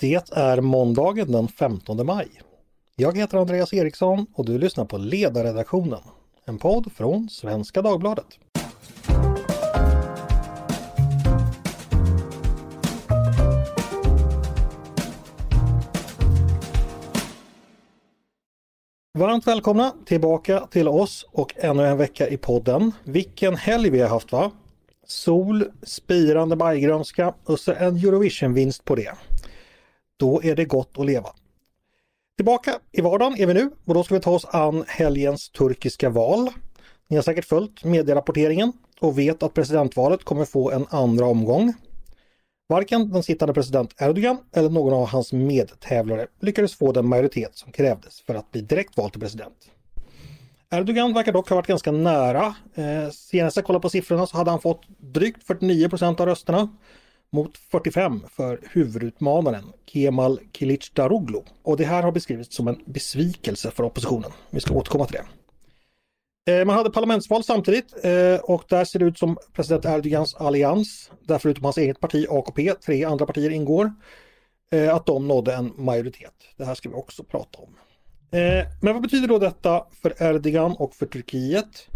Det är måndagen den 15 maj. Jag heter Andreas Eriksson och du lyssnar på Ledarredaktionen, en podd från Svenska Dagbladet. Varmt välkomna tillbaka till oss och ännu en vecka i podden. Vilken helg vi har haft va? Sol, spirande majgrönska och så en Eurovision-vinst på det. Då är det gott att leva. Tillbaka i vardagen är vi nu och då ska vi ta oss an helgens turkiska val. Ni har säkert följt medierapporteringen och vet att presidentvalet kommer få en andra omgång. Varken den sittande president Erdogan eller någon av hans medtävlare lyckades få den majoritet som krävdes för att bli direkt vald till president. Erdogan verkar dock ha varit ganska nära. Eh, senast jag kollade på siffrorna så hade han fått drygt 49 procent av rösterna mot 45 för huvudutmanaren Kemal Kilicdaroglu. Och det här har beskrivits som en besvikelse för oppositionen. Vi ska återkomma till det. Eh, man hade parlamentsval samtidigt eh, och där ser det ut som president Erdogans allians, där förutom hans eget parti AKP, tre andra partier ingår, eh, att de nådde en majoritet. Det här ska vi också prata om. Men vad betyder då detta för Erdogan och för Turkiet?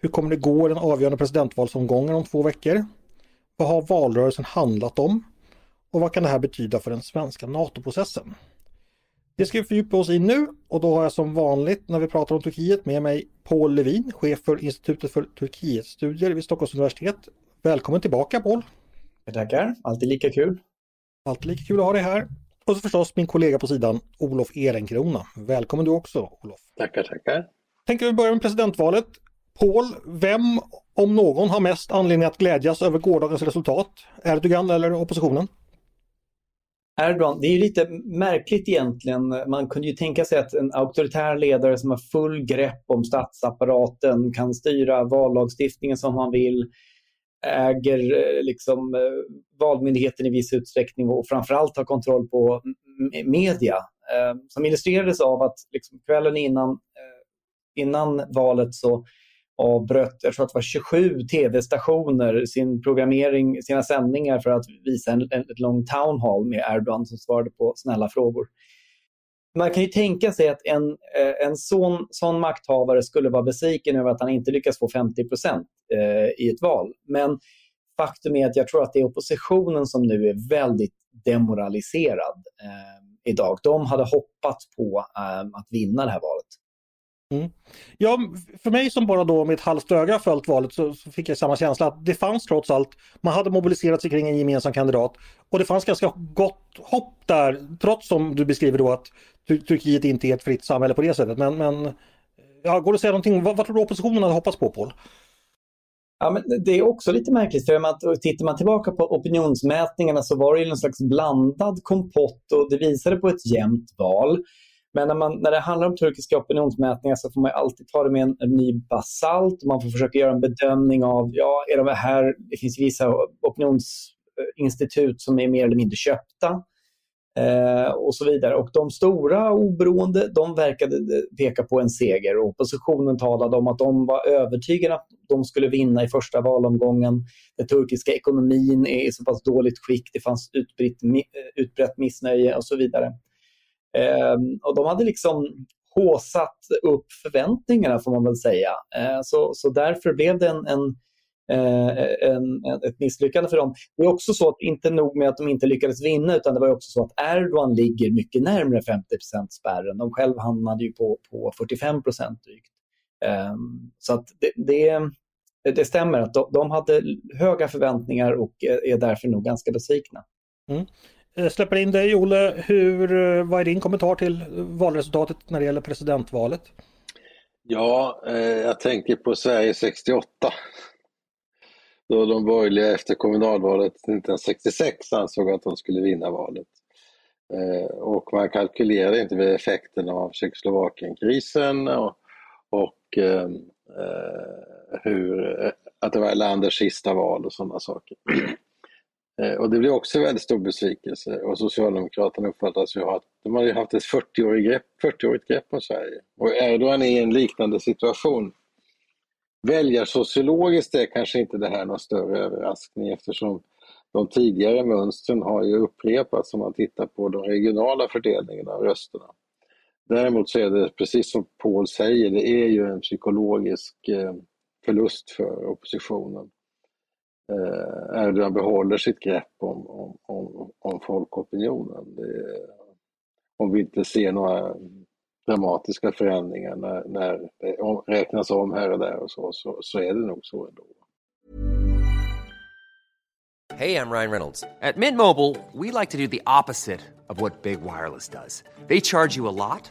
Hur kommer det gå i den avgörande presidentvalsomgången om två veckor? Vad har valrörelsen handlat om? Och vad kan det här betyda för den svenska NATO-processen? Det ska vi fördjupa oss i nu och då har jag som vanligt när vi pratar om Turkiet med mig Paul Levin, chef för Institutet för Turkietstudier vid Stockholms universitet. Välkommen tillbaka Paul! Jag tackar, alltid lika kul! Alltid lika kul att ha dig här! Och så förstås min kollega på sidan, Olof Ehrenkrona. Välkommen du också Olof! Tackar, tackar! Tänker vi börja med presidentvalet. Paul, vem om någon har mest anledning att glädjas över gårdagens resultat? Erdogan eller oppositionen? Erdogan, det är ju lite märkligt egentligen. Man kunde ju tänka sig att en auktoritär ledare som har full grepp om statsapparaten kan styra vallagstiftningen som han vill, äger eh, liksom eh, valmyndigheten i viss utsträckning och framförallt har kontroll på media. Eh, som illustrerades av att liksom kvällen innan, innan valet så avbröt, jag tror att det var 27 tv-stationer sin programmering, sina sändningar för att visa en, en, ett lång town hall med Erdogan som svarade på snälla frågor. Man kan ju tänka sig att en, eh, en sån, sån makthavare skulle vara besviken över att han inte lyckas få 50 procent eh, i ett val. Men faktum är att jag tror att det är oppositionen som nu är väldigt demoraliserad eh, idag. De hade hoppats på eh, att vinna det här valet. Mm. Ja, för mig som bara då med ett halvt öga följt valet så, så, fick jag samma känsla att det fanns trots allt, man hade mobiliserat sig kring en gemensam kandidat och det fanns ganska gott hopp där, trots som du beskriver då att Turkiet inte är ett fritt samhälle på det sättet. Men, men ja, går det att säga någonting, vad, vad tror du oppositionen hade hoppats på Paul? Ja, men det är också lite märkligt, för att, tittar man tillbaka på opinionsmätningarna så var det ju en slags blandad kompott och det visade på ett jämnt val. Men när, man, när det handlar om turkiska opinionsmätningar så får man alltid ta det med en, en ny basalt. Man får försöka göra en bedömning av, ja, är de här, det finns vissa opinionsinstitut som är mer eller mindre köpta. Eh, och så vidare. Och de stora oberoende, de verkade peka på en seger och oppositionen talade om att de var övertygade att de skulle vinna i första valomgången. Den turkiska ekonomin är i så pass dåligt skick, det fanns utbrett, utbrett missnöje och så vidare. Ehm, och de hade liksom håsat upp förväntningarna får man väl säga. Ehm, så, så därför blev det en, en, eh, en, ett misslyckande för dem. Det är också så att inte nog med att de inte lyckades vinna utan det var också så att Erdogan ligger mycket närmare 50 spärren. De själv hamnade ju på, på 45 drygt. Um, så att det, det, det, stämmer att de, de, hade höga förväntningar och är därför nog ganska besvikna. Mm. Jag släpper in dig Olle. Hur, eh, vad är din kommentar till valresultatet när det gäller presidentvalet? Ja, eh, jag tänker på Sverige 68. Då de borgerliga efter kommunalvalet 1966 ansåg att de skulle vinna valet. Eh, och man kalkylerade inte med effekterna av Tjeckoslovakienkrisen och, och ehm, eh, hur, eh, att det var landets sista val och sådana saker. Eh, och det blev också en väldigt stor besvikelse och Socialdemokraterna uppfattas ju ha att de har ju haft ett 40-årigt grepp, 40 grepp om Sverige. Och Erdogan är i en liknande situation. Väljarsociologiskt är kanske inte det här någon större överraskning eftersom de tidigare mönstren har ju upprepats om man tittar på de regionala fördelningarna av rösterna. Däremot så är det precis som Paul säger, det är ju en psykologisk eh, förlust för oppositionen. Eh, Erdogan behåller sitt grepp om, om, om, om folkopinionen. Det, om vi inte ser några dramatiska förändringar när, när det räknas om här och där och så, så, så är det nog så ändå. Hej, jag Ryan Reynolds. På Mint Mobile, we like to do the opposite of what Big Wireless does. They charge you a lot,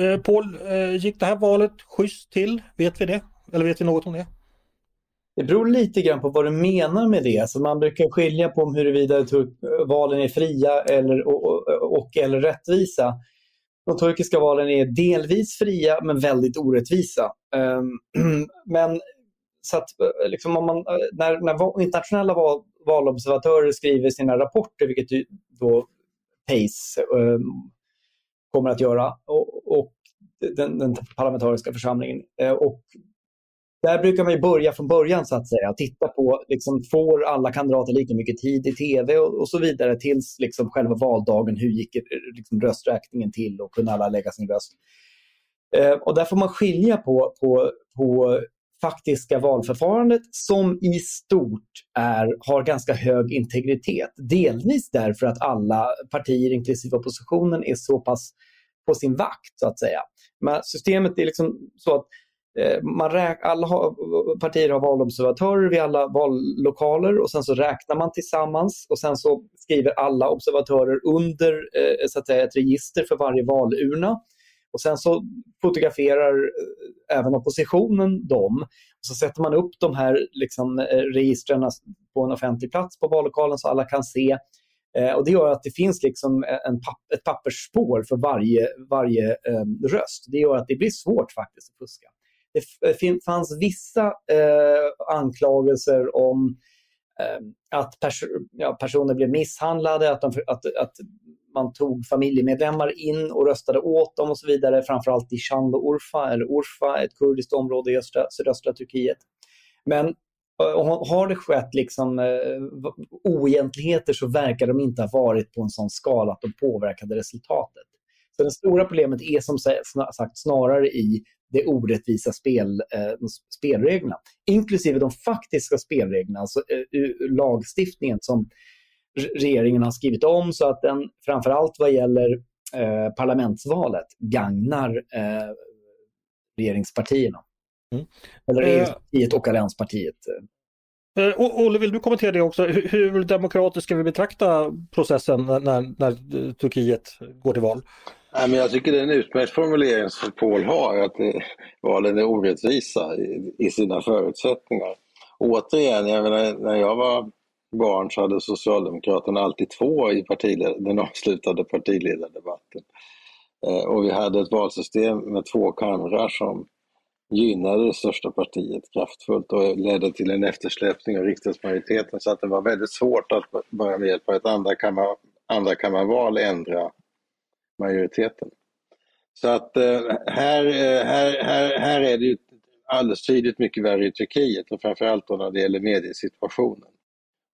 Eh, Paul, eh, gick det här valet schysst till? Vet vi det? Eller vet vi något om det? Det beror lite grann på vad du menar med det. Alltså man brukar skilja på huruvida valen är fria eller, och, och, och, eller rättvisa. De turkiska valen är delvis fria men väldigt orättvisa. Um, men så att, eh, liksom om man, eh, när, när internationella val, valobservatörer skriver sina rapporter, vilket då PACE um, kommer att göra, och, och den, den, parlamentariska församlingen. Eh, och där brukar man börja från början så att säga. Titta på, liksom, får alla kandidater lika mycket tid i tv och, och så vidare tills liksom, själva valdagen. Hur gick liksom, rösträkningen till och kunde alla lägga sin röst? Eh, och där får man skilja på, på, på faktiska valförfarandet som i stort är, har ganska hög integritet. Delvis därför att alla partier, inklusive oppositionen, är så pass på sin vakt så att säga. Men systemet är liksom så att eh, man räk, alla har, partier har valobservatörer vid alla vallokaler och sen så räknar man tillsammans och sen så skriver alla observatörer under eh, så att säga, ett register för varje valurna. Och sen så fotograferar eh, även oppositionen dem. Och så sätter man upp de här liksom, eh, registren på en offentlig plats på vallokalen så alla kan se. Eh, och Det gör att det finns liksom en papp, ett pappersspår för varje, varje eh, röst. Det gör att det blir svårt faktiskt att fuska det fanns vissa eh, anklagelser om eh, att pers ja, personer blev misshandlade, att, de, att, att man tog familjemedlemmar in och röstade åt dem och så vidare, framförallt i Shanlo Urfa, eller Urfa, ett kurdiskt område i östra, sydöstra Turkiet. Men eh, har det skett liksom, eh, oegentligheter så verkar de inte ha varit på en sån skala att de påverkade resultatet. Så det stora problemet är som sagt snarare i de orättvisa spel, eh, spelreglerna, inklusive de faktiska spelreglerna, alltså eh, lagstiftningen som regeringen har skrivit om så att den framförallt vad gäller eh, parlamentsvalet gagnar eh, regeringspartierna. Mm. Eller eh, regeringspartiet och allianspartiet. Eh, Olle, vill du kommentera det också? Hur, hur demokratiskt ska vi betrakta processen när, när Turkiet går till val? Nej, men jag tycker det är en utmärkt formulering som Paul har, att det, valen är orättvisa i, i sina förutsättningar. Återigen, jag menar, när jag var barn så hade Socialdemokraterna alltid två i den avslutade partiledardebatten. Eh, och vi hade ett valsystem med två kamrar som gynnade det största partiet kraftfullt och ledde till en eftersläpning av riksdagsmajoriteten så att det var väldigt svårt att bara med hjälp av ett andrakammarval ändra majoriteten. Så att eh, här, eh, här, här, här är det ju alldeles tydligt mycket värre i Turkiet och framförallt då när det gäller mediesituationen.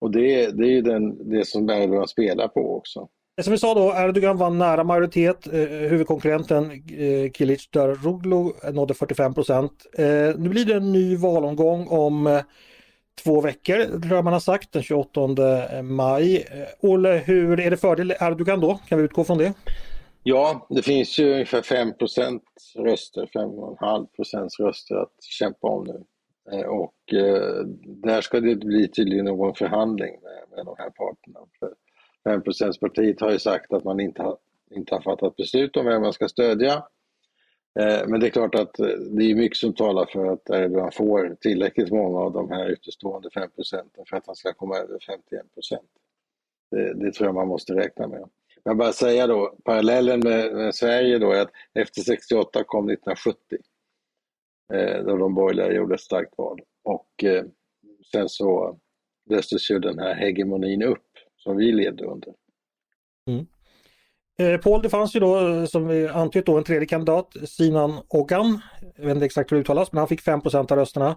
Och det, det är ju den, det som Erdogan spelar på också. Som vi sa då, Erdogan vann nära majoritet. Eh, huvudkonkurrenten eh, Kilic Daroglu nådde 45 procent. Eh, nu blir det en ny valomgång om eh, två veckor, tror jag man har sagt, den 28 maj. Eh, Olle, hur är det fördel Erdogan då? Kan vi utgå från det? Ja, det finns ju ungefär 5% röster, 5,5 procents röster att kämpa om nu. Eh, och eh, där ska det bli tydligen någon förhandling med, med de här parterna. För 5 partiet har ju sagt att man inte har, inte har fattat beslut om vem man ska stödja. Eh, men det är klart att det är mycket som talar för att Erdogan får tillräckligt många av de här utestående 5 procenten för att han ska komma över 51 procent. Det, det tror jag man måste räkna med. Jag bara säga då, parallellen med, med Sverige då är att efter 68 kom 1970 då de borgerliga gjorde ett starkt val. Och eh, sen så löstes ju den här hegemonin upp som vi levde under. Mm. Eh, Paul, det fanns ju då som vi antytt då en tredje kandidat, Sinan Ogan. Jag vet inte exakt hur det uttalas men han fick 5 av rösterna.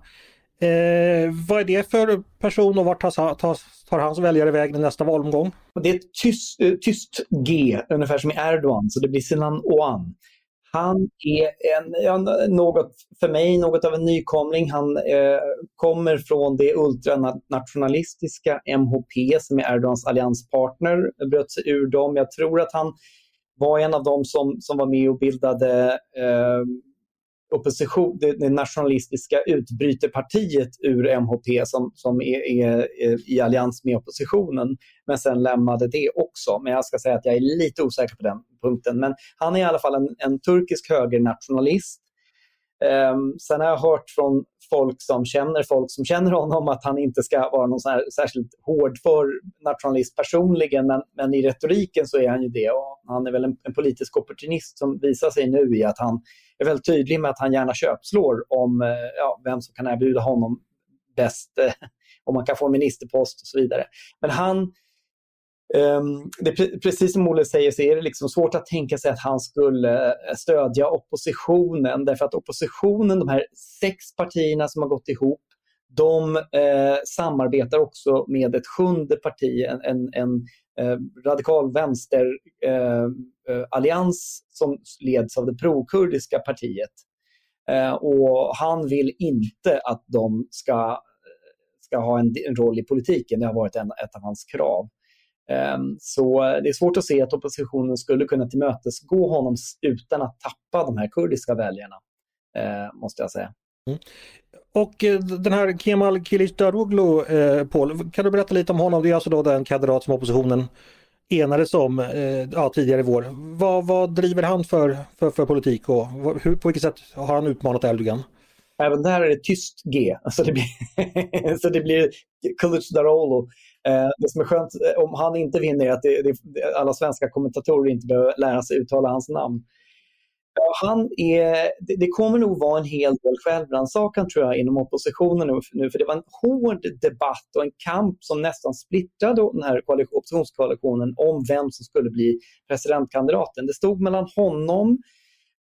Eh, vad är det för person och vart tar, tar, tar hans väljare väg i nästa valomgång? Det är ett tyst, eh, tyst G, ungefär som i Erdogan, så det blir Sinan Oğan. Han är en, något, för mig något av en nykomling. Han eh, kommer från det ultranationalistiska MHP som är Erdogans allianspartner. Bröt sig ur dem. Jag tror att han var en av dem som, som var med och bildade eh, opposition, det, det nationalistiska utbryterpartiet ur MHP som, som är, är, är, i allians med oppositionen, men sen lämnade det också. Men jag ska säga att jag är lite osäker på den punkten. Men han är i alla fall en, en turkisk högernationalist. Um, sen har jag hört från folk som känner folk som känner honom att han inte ska vara någon här särskilt hård för nationalist personligen, men, men i retoriken så är han ju det. Och han är väl en, en politisk opportunist som visar sig nu i att han är väldigt tydlig med att han gärna köpslår om eh, ja, vem som kan erbjuda honom bäst, eh, om man kan få en ministerpost och så vidare. Men han, Um, det, precis som Olle säger så är det liksom svårt att tänka sig att han skulle eh, stödja oppositionen därför att oppositionen, de här sex partierna som har gått ihop, de eh, samarbetar också med ett sjunde parti, en, en, en Eh, radikal vänsterallians eh, eh som leds av det prokurdiska partiet. Eh, och han vill inte att de ska, ska ha en, en roll i politiken. Det har varit en, ett av hans krav. Ehm, så det är svårt att se att oppositionen skulle kunna tillmötesgå honom utan att tappa de här kurdiska väljarna, eh, måste jag säga. Mm. Och eh, den här Kemal Kilicdaroglu, eh, Paul, kan du berätta lite om honom? Det är alltså då den kandidat som oppositionen enades om eh, ja, tidigare i vår. Vad, vad driver han för, för, för politik och hur, på vilket sätt har han utmanat Erdogan? Även där är det tyst G, så det blir, så det blir Kılıçdaroğlu. Eh, det som är skönt eh, om han inte vinner är att det, det, alla svenska kommentatorer inte behöver lära sig uttala hans namn. Han är, det kommer nog vara en hel del självrannsakan tror jag inom oppositionen nu, för det var en hård debatt och en kamp som nästan splittrade den här oppositionskoalitionen om vem som skulle bli presidentkandidaten. Det stod mellan honom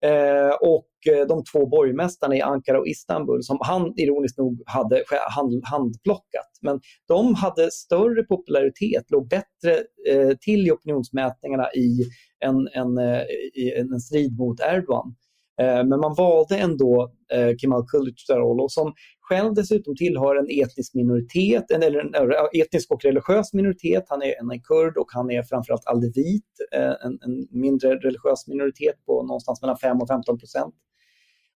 Eh, och eh, de två borgmästarna i Ankara och Istanbul som han ironiskt nog hade hand, handplockat. Men de hade större popularitet, låg bättre eh, till i opinionsmätningarna i en, en, eh, i en strid mot Erdogan. Eh, men man valde ändå eh, Kemal Kılıçdaroğlu som själv dessutom tillhör en etnisk minoritet, eller en etnisk och religiös minoritet. Han är en kurd och han är framförallt aldevit, eh, en, en mindre religiös minoritet på någonstans mellan 5 och 15 procent.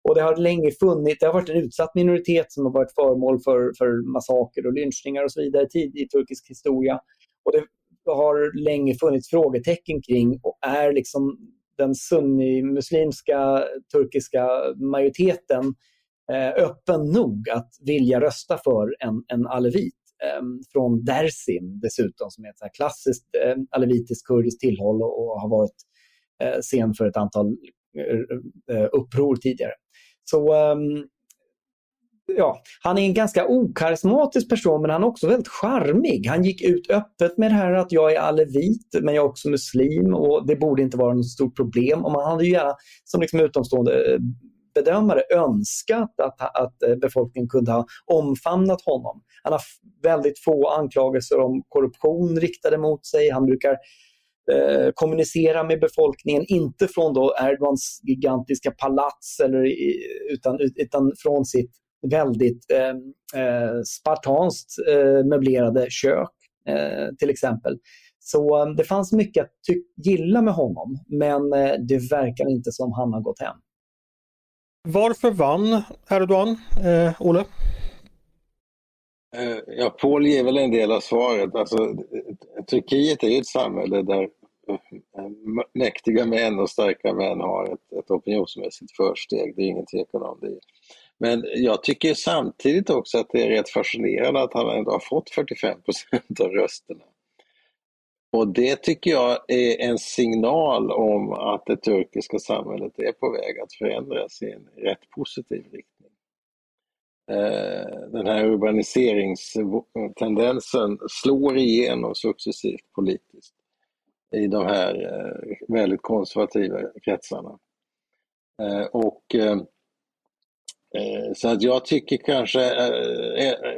Och det har länge funnits, det har varit en utsatt minoritet som har varit föremål för, för massaker och lynchningar och så vidare tid i turkisk historia. Och det har länge funnits frågetecken kring och är liksom den sunnimuslimska turkiska majoriteten eh, öppen nog att vilja rösta för en, en alevit ehm, från Dersim dessutom, som är ett så klassiskt eh, alevitiskt kurdiskt tillhåll och, har varit eh, scen för ett antal uppror tidigare. Så ehm, ja, han är en ganska okarismatisk person men han är också väldigt charmig. Han gick ut öppet med det här att jag är alevit men jag är också muslim och det borde inte vara något stort problem. Och man hade ju gärna som liksom utomstående eh, bedömare önskat att, att eh, befolkningen kunde ha omfamnat honom. Han har väldigt få anklagelser om korruption riktade mot sig. Han brukar eh, kommunicera med befolkningen, inte från då Erdogans gigantiska palats eller, utan, utan från sitt väldigt eh, eh, spartanskt eh, möblerade kök eh, till exempel. Så eh, det fanns mycket att gilla med honom men eh, det verkar inte som han har gått hem. Varför vann Erdogan, eh, Olle? Ja, Paul ger väl en del av svaret. Alltså, Turkiet är ett samhälle där mäktiga män och starka män har ett, ett opinionsmässigt försteg. Det är ingen tvekan om det. Men jag tycker samtidigt också att det är rätt fascinerande att han ändå har fått 45 procent av rösterna. Och det tycker jag är en signal om att det turkiska samhället är på väg att förändras i en rätt positiv riktning. Eh, den här urbaniseringstendensen slår igenom successivt politiskt i de här eh, väldigt konservativa kretsarna. Eh, och eh, eh, så att jag tycker kanske,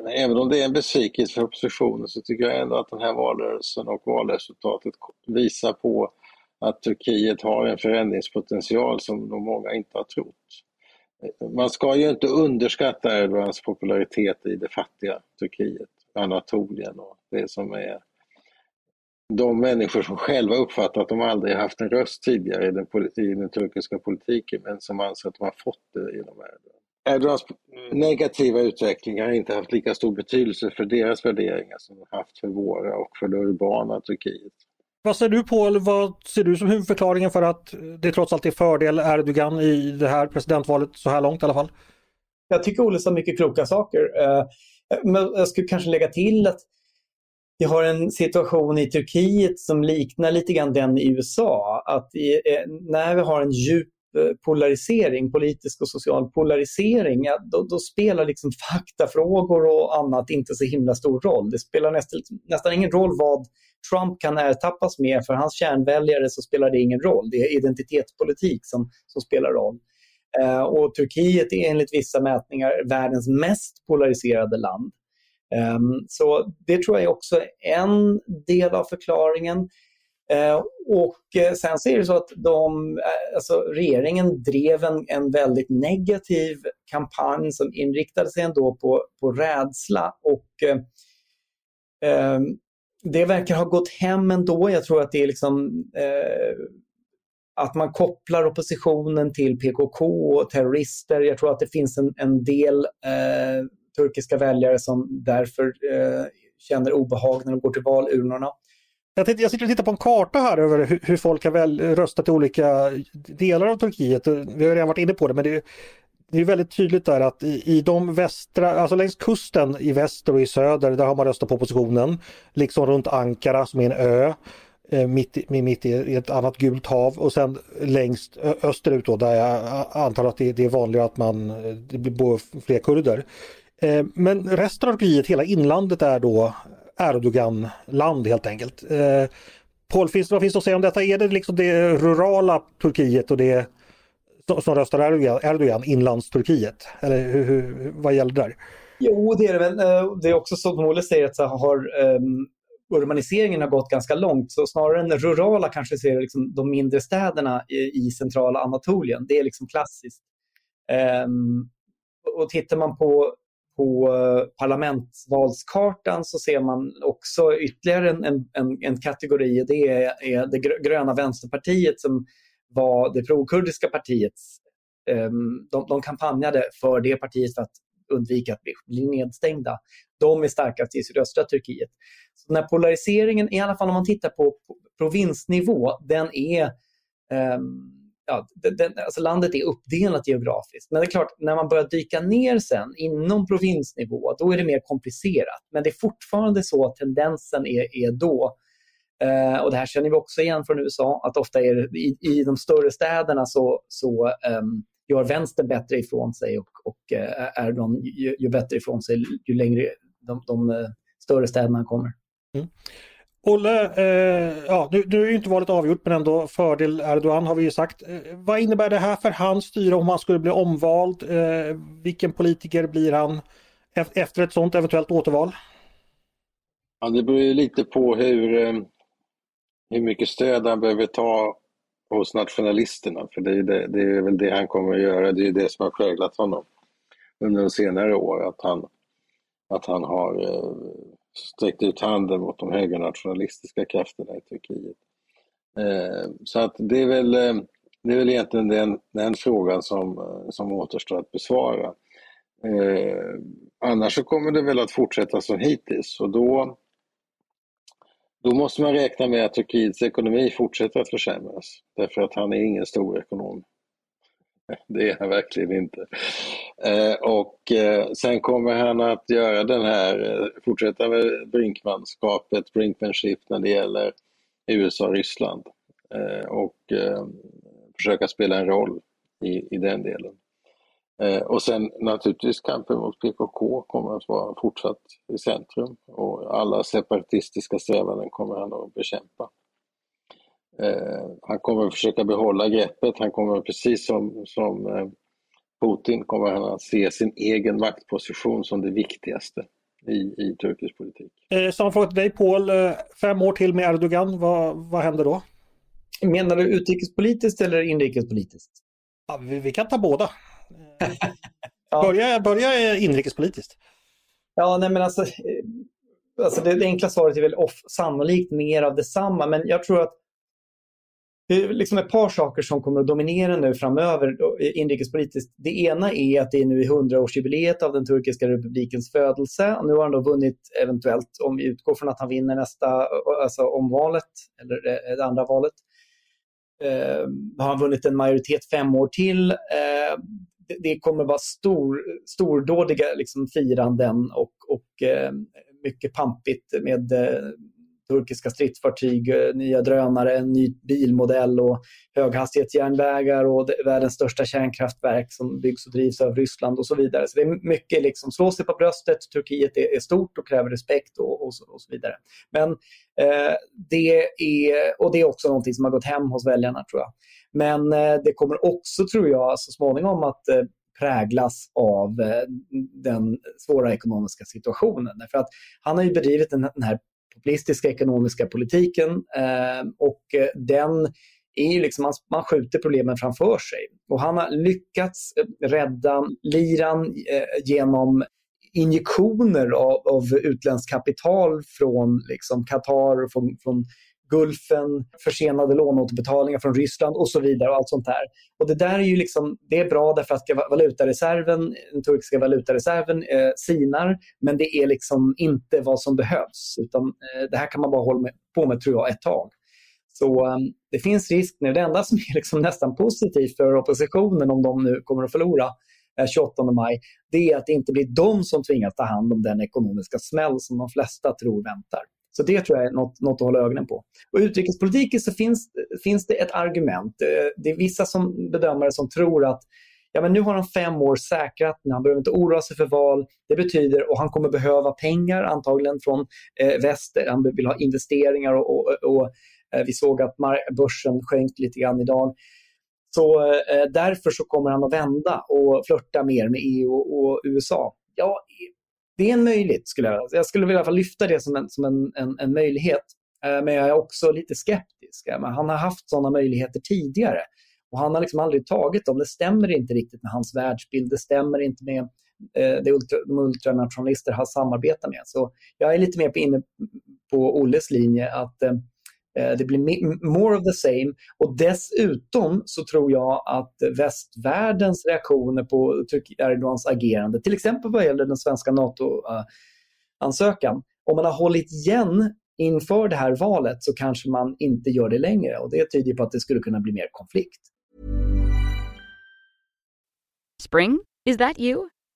även om det är en besvikelse för oppositionen, så tycker jag ändå att den här valrörelsen och valresultatet visar på att Turkiet har en förändringspotential som nog många inte har trott. Man ska ju inte underskatta Erdogans popularitet i det fattiga Turkiet, Anatolien och det som är de människor som själva uppfattar att de aldrig haft en röst tidigare i den, i den turkiska politiken men som anser att de har fått det genom Erdogan. Erdogans negativa utveckling har inte haft lika stor betydelse för deras värderingar som de haft för våra och för det urbana Turkiet. Vad säger du Paul, vad ser du som huvudförklaringen för att det trots allt är fördel Erdogan i det här presidentvalet så här långt i alla fall? Jag tycker Olle sa mycket kloka saker. Eh, men jag skulle kanske lägga till att vi har en situation i Turkiet som liknar lite grann den i USA. Att eh, när vi har en djup eh, polarisering, politisk och social polarisering, ja, då, då, spelar liksom faktafrågor och annat inte så himla stor roll. Det spelar nästan, nästan ingen roll vad Trump kan ertappas med. För hans kärnväljare så spelar det ingen roll. Det är identitetspolitik som, som spelar roll. Eh, och Turkiet är enligt vissa mätningar världens mest polariserade land. Ehm, så det tror jag är också en del av förklaringen. Ehm, och eh, sen så är det så att de, eh, alltså regeringen drev en, en väldigt negativ kampanj som inriktade sig ändå på, på rädsla och eh, ehm, det verkar ha gått hem ändå. Jag tror att det är liksom eh, att man kopplar oppositionen till PKK och terrorister. Jag tror att det finns en, en del eh, turkiska väljare som därför eh, känner obehag när de går till valurnorna. Jag, tänkte, jag sitter och tittar på en karta här över hur, hur folk har väl röstat i olika delar av Turkiet. Vi har redan varit inne på det men det, det är väldigt tydligt där att i, i de västra, alltså längs kusten i väster och i söder, där har man röstat på oppositionen. Liksom runt Ankara som är en ö eh, mitt, i, mitt i ett annat gult hav och sen längst österut då där jag antar att det, det är vanligare att man, eh, det bor fler kurder. Eh, men resten av Turkiet, hela inlandet är då Erdogan-land helt enkelt. Eh, Paul, finns, vad finns det att säga om detta? Är det liksom det rurala Turkiet och det som röstar Erdogan, Erdogan inlandsturkiet? Eller hur, hur, vad gäller där? Jo, det är det väl. Eh, det är också som Olle säger att så har um, urbaniseringen har gått ganska långt. Så snarare än rurala kanske ser liksom de mindre städerna i, i centrala Anatolien. Det är liksom klassiskt. Um, och tittar man på på eh, parlamentsvalskartan så ser man också ytterligare en, en, en kategori. Det är, är det gröna vänsterpartiet som var det prokurdiska partiet. Ehm, de, de kampanjade för det partiet för att undvika att bli, bli nedstängda. De är starkast i sydöstra Turkiet. Så den här polariseringen, i alla fall om man tittar på, på provinsnivå, den är um, ja, den, alltså landet är uppdelat geografiskt. Men det är klart, när man börjar dyka ner sen inom provinsnivå, då är det mer komplicerat. Men det är fortfarande så att tendensen är, är då, eh, och det här känner vi också igen från USA, att ofta är det, i, i de större städerna så, så eh, gör vänstern bättre ifrån sig och, och eh, Erdogan gör bättre ifrån sig ju längre de, de de större städerna kommer. Mm. Olle, eh, ja, nu, nu är ju inte valet avgjort men ändå fördel Erdogan har vi ju sagt. Eh, vad innebär det här för hans styre om han skulle bli omvald? Eh, vilken politiker blir han efter ett sådant eventuellt återval? Ja, det beror ju lite på hur, eh, hur mycket stöd han behöver ta hos nationalisterna. För det är, det, det är väl det han kommer att göra. Det är det som har präglat honom under de senare år. Att han, att han har eh, sträckt ut handen mot de högernationalistiska krafterna i Turkiet. Eh, så att det är väl, eh, det är väl egentligen den, den frågan som, eh, som återstår att besvara. Eh, annars så kommer det väl att fortsätta som hittills och då, då måste man räkna med att Turkiets ekonomi fortsätter att försämras. Därför att han är ingen stor ekonom. Det är han verkligen inte. Eh, och eh, sen kommer han att göra den här, eh, fortsätta med brinkmanskapet, brinkmanship när det gäller USA och Ryssland och försöka spela en roll i, i den delen. Och sen naturligtvis kampen mot PKK kommer att vara fortsatt i centrum och alla separatistiska strävanden kommer han att bekämpa. Han kommer att försöka behålla greppet, han kommer precis som, som Putin kommer han att se sin egen maktposition som det viktigaste i, i turkisk politik. Eh, samma fråga till dig Paul, eh, fem år till med Erdogan, vad, vad händer då? Menar du utrikespolitiskt eller inrikespolitiskt? Ja, vi, vi kan ta båda. ja. börja, börja inrikespolitiskt. Ja, nej men alltså, alltså det, det enkla svaret är väl off, sannolikt mer av detsamma, men jag tror att det är liksom ett par saker som kommer att dominera nu framöver eh, inrikespolitiskt. Det ena är att det är nu i 100-årsjubileet av den turkiska republikens födelse. Nu har han då vunnit, eventuellt, om vi utgår från att han vinner nästa, eh, alltså omvalet, eller eh, det andra valet, eh, har han vunnit en majoritet fem år till. Eh, det, det, kommer att vara stor, stordådiga liksom, firanden och, och eh, mycket pampigt med eh, turkiska stridsfartyg, eh, nya drönare, en ny bilmodell och höghastighetsjärnvägar och världens största kärnkraftverk som byggs och drivs av Ryssland och så vidare. Så det är mycket liksom slå sig på bröstet, Turkiet är, är stort och kräver respekt och, och, så, och så, vidare. Men eh, det är, och det är också någonting som har gått hem hos väljarna tror jag. Men eh, det kommer också, tror jag, så småningom att eh, präglas av eh, den svåra ekonomiska situationen. Därför att han har ju bedrivit den här populistiska ekonomiska politiken eh, och eh, den är liksom, man, man skjuter problemen framför sig. Och han har lyckats eh, rädda liran eh, genom injektioner av, av utländskt kapital från liksom Qatar, från, från Gulfen, försenade låneåterbetalningar från Ryssland och så vidare. och allt sånt där. Och Det där är ju liksom, det är bra därför att valutareserven, den turkiska valutareserven eh, sinar, men det är liksom inte vad som behövs. Utan eh, Det här kan man bara hålla med, på med, tror jag, ett tag. Så um, det finns risk nu. Det enda som är liksom nästan positivt för oppositionen om de nu kommer att förlora eh, 28 maj, det är att det inte blir de som tvingas ta hand om den ekonomiska smäll som de flesta tror väntar. Så det tror jag är något, något att hålla ögonen på. Och utrikespolitiken så finns, finns det ett argument. Eh, det är vissa som bedömare som tror att ja, men nu har han fem år säkrat, han behöver inte oroa sig för val. Det betyder, och han kommer behöva pengar antagligen från eh, väster, han vill ha investeringar och, och, och eh, vi såg att börsen sjönk lite grann idag. Så eh, därför så kommer han att vända och flörta mer med EU och, och USA. Ja, det är en möjlighet, skulle jag Jag skulle i alla fall lyfta det som en, som en, en, en möjlighet. Eh, men jag är också lite skeptisk. Eh, men han har haft sådana möjligheter tidigare. Och han har liksom aldrig tagit dem. Det stämmer inte riktigt med hans världsbild. Det stämmer inte med eh, det ultra, de ultranationalister han samarbetar med. Så jag är lite mer på inne på Olles linje att Eh, Eh, det blir more of the same och dessutom så tror jag att västvärldens reaktioner på Erdogans agerande, till exempel vad gäller den svenska NATO-ansökan, om man har hållit igen inför det här valet så kanske man inte gör det längre och det tyder på att det skulle kunna bli mer konflikt. Spring? Is that you?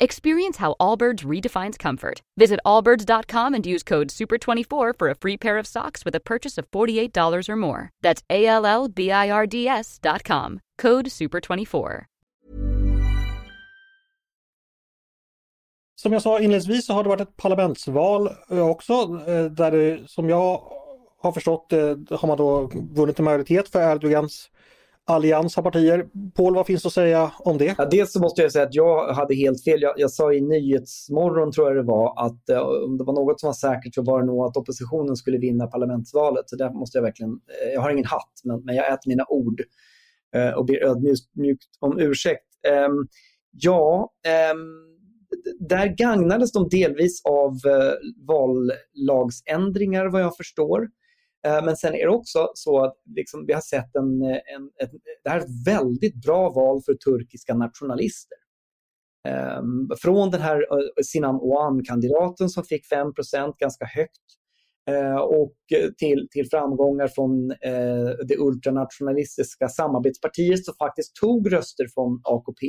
Experience how Allbirds redefines comfort. Visit allbirds.com and use code SUPER24 for a free pair of socks with a purchase of $48 or more. That's A L L B I R D S.com. Code SUPER24. Som jag sa inledningsvis så har det varit ett parlamentsval eh, också eh, där det, som jag har förstått eh, har man då vunnit en majoritet för Erdogans allians av partier. Paul, vad finns att säga om det? Ja, dels så måste jag säga att jag hade helt fel. Jag, jag sa i Nyhetsmorgon, tror jag det var, att eh, om det var något som var säkert så var det nog att oppositionen skulle vinna parlamentsvalet. Så där måste jag verkligen, eh, jag har ingen hatt, men, men jag äter mina ord eh, och ber ödmjukt om ursäkt. Ehm, ja, ehm, där gagnades de delvis av eh, vallagsändringar vad jag förstår. Eh, men sen är det också så att liksom, vi har sett en, eh, en, ett, det här är ett väldigt bra val för turkiska nationalister. Um, från den här eh, Sinan Oğan-kandidaten som fick 5% ganska högt uh, och till, till framgångar från uh, det ultranationalistiska samarbetspartiet som faktiskt tog röster från AKP.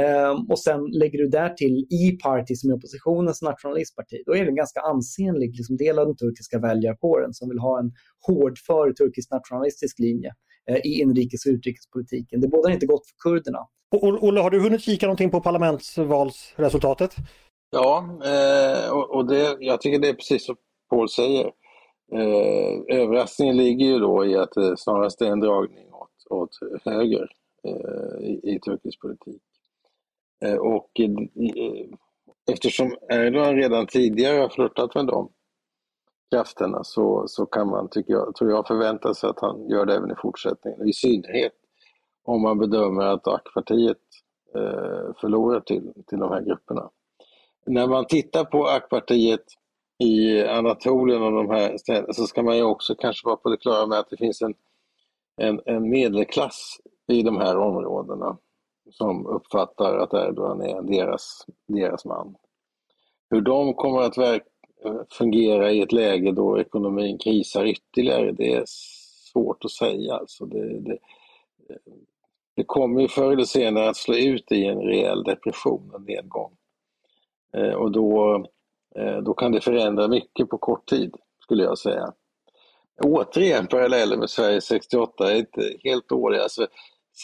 Um, och sen lägger du där till E-party som är oppositionens nationalistparti. Då är det en ganska ansenlig liksom, del av den turkiska väljarkåren som vill ha en hårdför turkisk nationalistisk linje uh, i inrikes och utrikespolitiken. Det bådar inte gott för kurderna. Och, Olle, har du hunnit kika någonting på parlamentsvalsresultatet? Ja, eh, och, det, jag tycker det är precis som Paul säger. Eh, överraskningen ligger ju då i att det snarast är en dragning åt, åt höger eh, i, i turkisk politik. Eh, och eh, eftersom Erdogan redan tidigare har flörtat med de krafterna så, så kan man, tycker jag, tror jag, förvänta sig att han gör det även i fortsättningen. I synnerhet om man bedömer att AK-partiet eh, förlorar till, till de här grupperna. När man tittar på AK-partiet i Anatolien och de här städerna så ska man ju också kanske vara på det klara med att det finns en, en, en medelklass i de här områdena som uppfattar att Erdogan är deras, deras man. Hur de kommer att verk, fungera i ett läge då ekonomin krisar ytterligare, det är svårt att säga. Alltså det, det, det kommer ju förr eller senare att slå ut i en rejäl depression, en nedgång. Eh, och då, eh, då kan det förändra mycket på kort tid, skulle jag säga. Återigen parallellen med Sverige 68 är inte helt dålig. Alltså,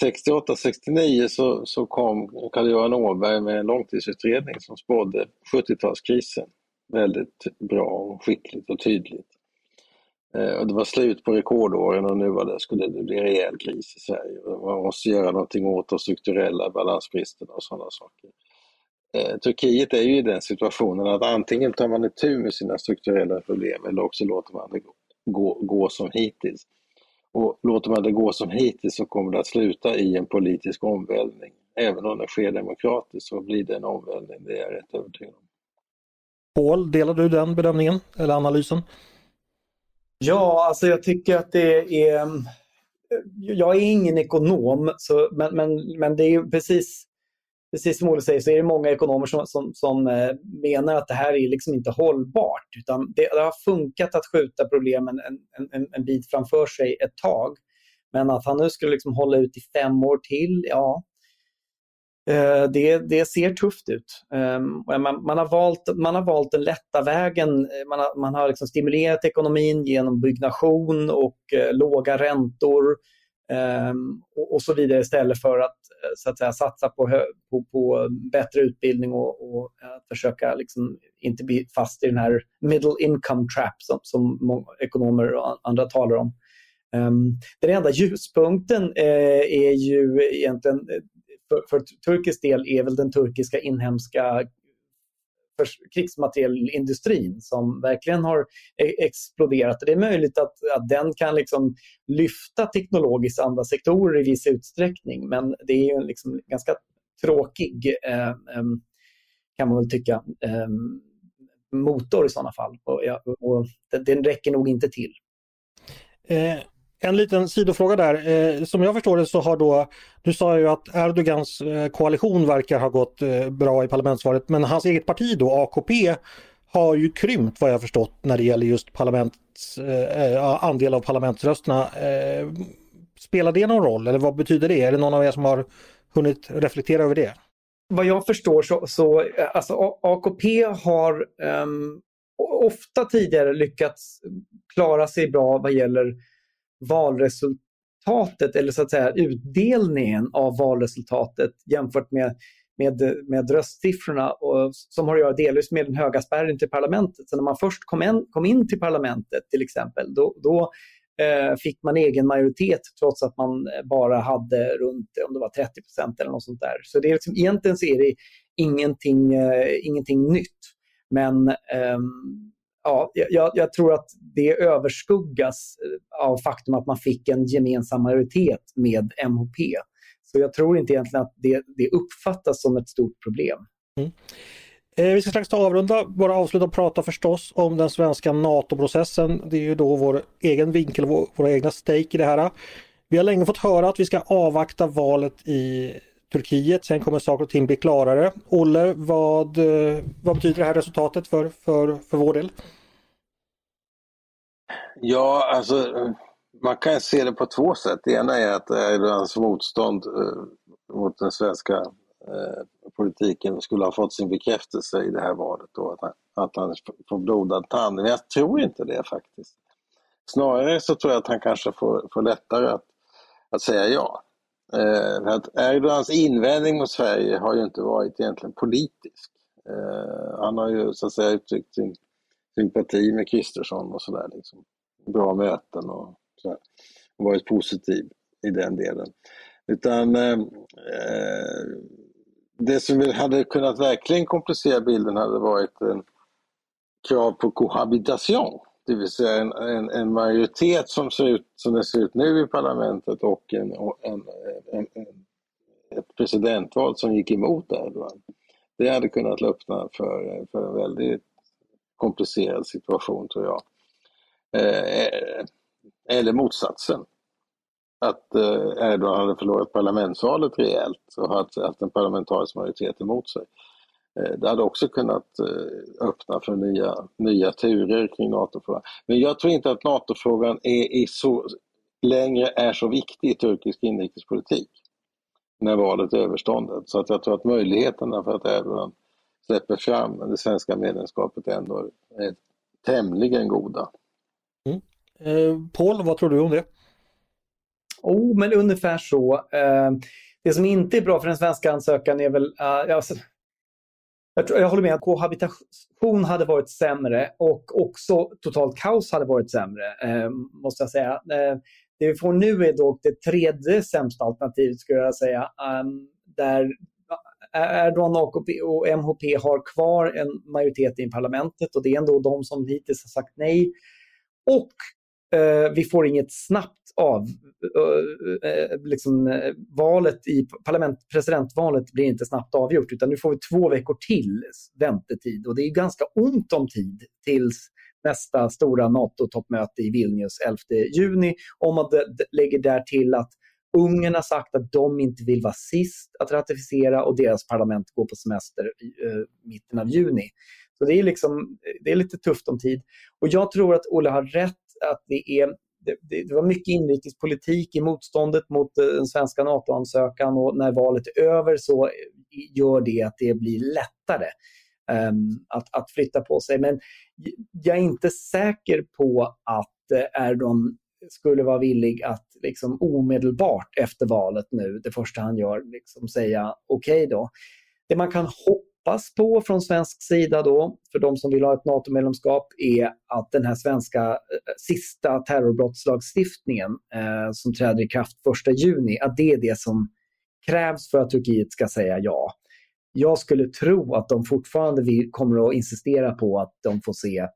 68-69 så, så kom Carl-Johan Åberg med en långtidsutredning som spådde 70-talskrisen väldigt bra och skickligt och tydligt. Eh, och det var slut på rekordåren och nu var det, skulle det bli rejäl kris i Sverige. Man måste göra någonting åt de strukturella balansbristerna och sådana saker. Eh, Turkiet är ju i den situationen att antingen tar man itu med sina strukturella problem eller också låter man det gå, gå som hittills. Och låter man det gå som hittills så kommer det att sluta i en politisk omvälvning. Även om det sker demokratiskt så blir det en omvälvning, det är jag rätt övertygad om. Paul, delar du den bedömningen eller analysen? Ja, alltså jag tycker att det är... Jag är ingen ekonom, så, men, men, men det är precis, precis som Olle säger så är det många ekonomer som, som, som eh, menar att det här är liksom inte hållbart. Utan det, det har funkat att skjuta problemen en, en, en bit framför sig ett tag. Men att han nu skulle liksom hålla ut i fem år till, ja, eh, det, det ser tufft ut. Ehm, man, man, har valt, man har valt den lätta vägen. Man har, man har liksom stimulerat ekonomin genom byggnation och eh, låga räntor Ehm, och, så vidare istället för att, eh, så att säga, satsa på, på, på bättre utbildning och, och eh, att försöka liksom inte bli fast i den här middle income trap som, som ekonomer och andra talar om. Um, den enda ljuspunkten eh, är ju egentligen eh, för, för turkisk del är väl den turkiska inhemska krigsmaterielindustrin som verkligen har e- exploderat. Det är möjligt att, att den kan liksom lyfta teknologiskt andra sektorer i viss utsträckning men det är ju en liksom ganska tråkig, eh, ehm, kan man väl tycka, eh, motor i sådana fall. Och, och den räcker nog inte till. Eh, en liten sidofråga där. Eh, som jag förstår det så har då, du sa ju att Erdogans eh, koalition verkar ha gått eh, bra i parlamentsvalet, men hans eget parti då, AKP, har ju krympt vad jag förstått när det gäller just parlaments, eh, eh, andel av parlamentsrösterna. Eh, spelar det någon roll eller vad betyder det? Är det någon av er som har hunnit reflektera över det? Vad jag förstår så, så alltså AKP har um, ofta tidigare lyckats klara sig bra vad gäller valresultatet eller så att säga utdelningen av valresultatet jämfört med, med, med röstsiffrorna och, som har att göra delvis med den höga spärren till parlamentet. Så när man först kom in, kom in till parlamentet till exempel, då, då eh, fick man egen majoritet trots att man eh, bara hade runt om det var 30 procent eller något sånt där. Så det är liksom, egentligen så är det ingenting, eh, ingenting nytt. Men eh, ja, jag, jag, tror att det överskuggas eh, av faktum att man fick en gemensam majoritet med MHP. Så jag tror inte egentligen att det, det uppfattas som ett stort problem. Mm. Eh, vi ska strax ta avrunda, bara avsluta och prata förstås om den svenska NATO-processen. Det är ju då vår egen vinkel, vår, våra egna stake i det här. Vi har länge fått höra att vi ska avvakta valet i Turkiet, sen kommer saker och ting bli klarare. Olle, vad, eh, vad betyder det här resultatet för, för, för vår del? Ja, alltså man kan se det på två sätt. Det ena är att eh, Erdogans motstånd eh, mot den svenska eh, politiken skulle ha fått sin bekräftelse i det här valet då, att han, att han får blodad tand. Men jag tror inte det faktiskt. Snarare så tror jag att han kanske får, får lättare att, att säga ja. Eh, att Erdogans invändning mot Sverige har ju inte varit egentligen politisk. Eh, han har ju så att säga uttryckt sin sympati med Kristersson och sådär. Liksom. Bra möten och så här. varit positiv i den delen. Utan eh, eh det som hade kunnat verkligen komplicera bilden hade varit en krav på kohabitation. Det vill säga en, en, en, majoritet som ser ut som det ser ut nu i parlamentet och en, en, en ett presidentval som gick emot Erdogan. Det hade kunnat öppna för, för en väldigt komplicerad situation tror jag. Eh, eh, eller motsatsen. Att eh, Erdogan hade förlorat parlamentsvalet rejält och haft, en parlamentarisk majoritet emot sig. Eh, det hade också kunnat eh, öppna för nya, nya turer kring NATO-frågan. Men jag tror inte att NATO-frågan är, är så, längre är så viktig i turkisk inrikespolitik när valet är överståndet. Så att jag tror att möjligheterna för att Erdogan släpper fram det svenska medlemskapet ändå är tämligen goda. Mm. Eh, Paul, vad tror du om det? Oh, men ungefär så. Eh, det som inte är bra för den svenska ansökan är väl... Uh, alltså, jag, tror, jag håller med att kohabitation hade varit sämre och också totalt kaos hade varit sämre, eh, måste jag säga. Eh, det vi får nu är dock det tredje sämsta alternativet, skulle jag säga, um, där Erdogan och MHP har kvar en majoritet i parlamentet och det är ändå de som hittills har sagt nej. Och eh, vi får inget snabbt av... Eh, liksom, valet i parlament, presidentvalet blir inte snabbt avgjort utan nu får vi två veckor till väntetid och det är ganska ont om tid tills nästa stora NATO-toppmöte i Vilnius 11 juni. Om man lägger där till att Ungern har sagt att de inte vill vara sist att ratificera och deras parlament går på semester i uh, mitten av juni. Så det är, liksom, det är lite tufft om tid. Och jag tror att Olle har rätt att det är det, det, var mycket inrikespolitik i motståndet mot eh, den svenska NATO-ansökan och när valet är över så eh, gör det att det blir lättare um, att, att flytta på sig. Men jag är inte säker på att Erdogan skulle vara villig att liksom omedelbart efter valet nu, det första han gör, liksom säga okej okay då. Det man kan hoppas på från svensk sida då, för de som vill ha ett NATO-medlemskap, är att den här svenska eh, sista terrorbrottslagstiftningen eh, som träder i kraft 1 juni, att det är det som krävs för att Turkiet ska säga ja. Jag skulle tro att de fortfarande vill, kommer att insistera på att de får se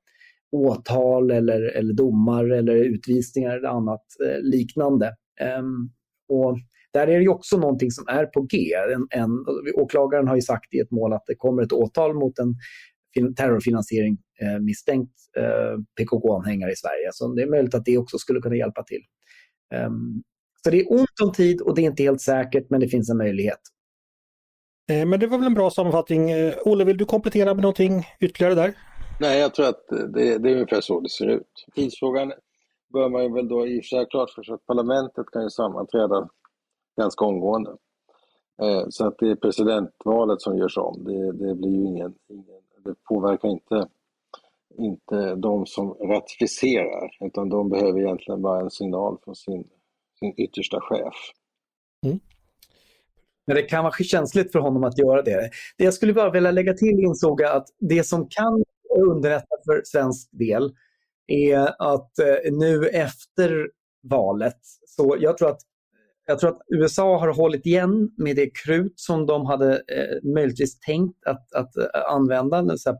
åtal eller, eller domar eller utvisningar eller annat eh, liknande. Ehm, och där är det också någonting som är på G. En, en, åklagaren har ju sagt i ett mål att det kommer ett åtal mot en terrorfinansiering eh, misstänkt eh, PKK-anhängare i Sverige. Så det är möjligt att det också skulle kunna hjälpa till. Um, så det är ont om tid och det är inte helt säkert men det finns en möjlighet. Eh, men det var väl en bra sammanfattning. Eh, Olle, vill du komplettera med någonting ytterligare där? Nej, jag tror att det, det är ungefär så det ser ut. Tidsfrågan bör man ju väl då i och för sig ha klart för sig att parlamentet kan ju sammanträda ganska omgående. Eh, så att det är presidentvalet som görs om. Det, det blir ju ingen, ingen, det påverkar inte, inte de som ratificerar utan de behöver egentligen bara en signal från sin, sin yttersta chef. Mm. Men det kan vara känsligt för honom att göra det. Det jag skulle bara vilja lägga till insåg jag att det som kan underlätta för svensk del är att eh, nu efter valet, så jag tror att jag tror att USA har hållit igen med det krut som de hade eh, möjligtvis tänkt att, att eh, använda. Så här,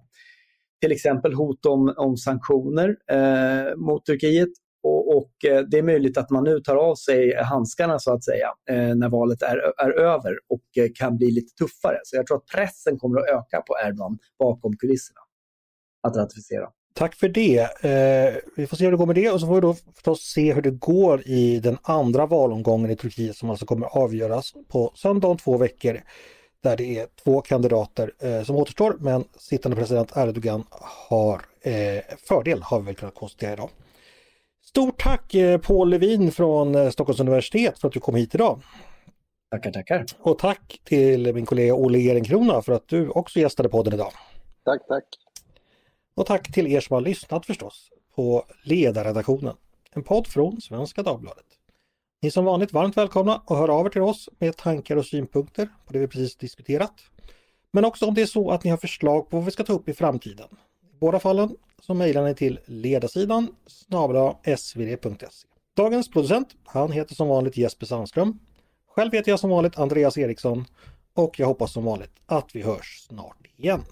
till exempel hot om, om sanktioner eh, mot Turkiet. Och, och eh, det är möjligt att man nu tar av sig handskarna så att säga eh, när valet är, är över och kan bli lite tuffare. Så jag tror att pressen kommer att öka på Erdogan bakom kulisserna att ratificera. Tack för det. Eh, vi får se hur det går med det och så får vi då förstås se hur det går i den andra valomgången i Turkiet som alltså kommer avgöras på söndag om två veckor. Där det är två kandidater eh, som återstår men sittande president Erdogan har eh, fördel har vi väl kunnat konstatera idag. Stort tack eh, Paul Levin från eh, Stockholms universitet för att du kom hit idag. Tackar, tackar. Och tack till min kollega Olle Ehrenkrona för att du också gästade podden idag. Tack, tack. Och tack till er som har lyssnat förstås på Ledarredaktionen, en podd från Svenska Dagbladet. Ni är som vanligt varmt välkomna att höra av er till oss med tankar och synpunkter på det vi precis diskuterat. Men också om det är så att ni har förslag på vad vi ska ta upp i framtiden. I båda fallen så mejlar ni till ledarsidan snabla svd.se. Dagens producent, han heter som vanligt Jesper Sandström. Själv heter jag som vanligt Andreas Eriksson och jag hoppas som vanligt att vi hörs snart igen.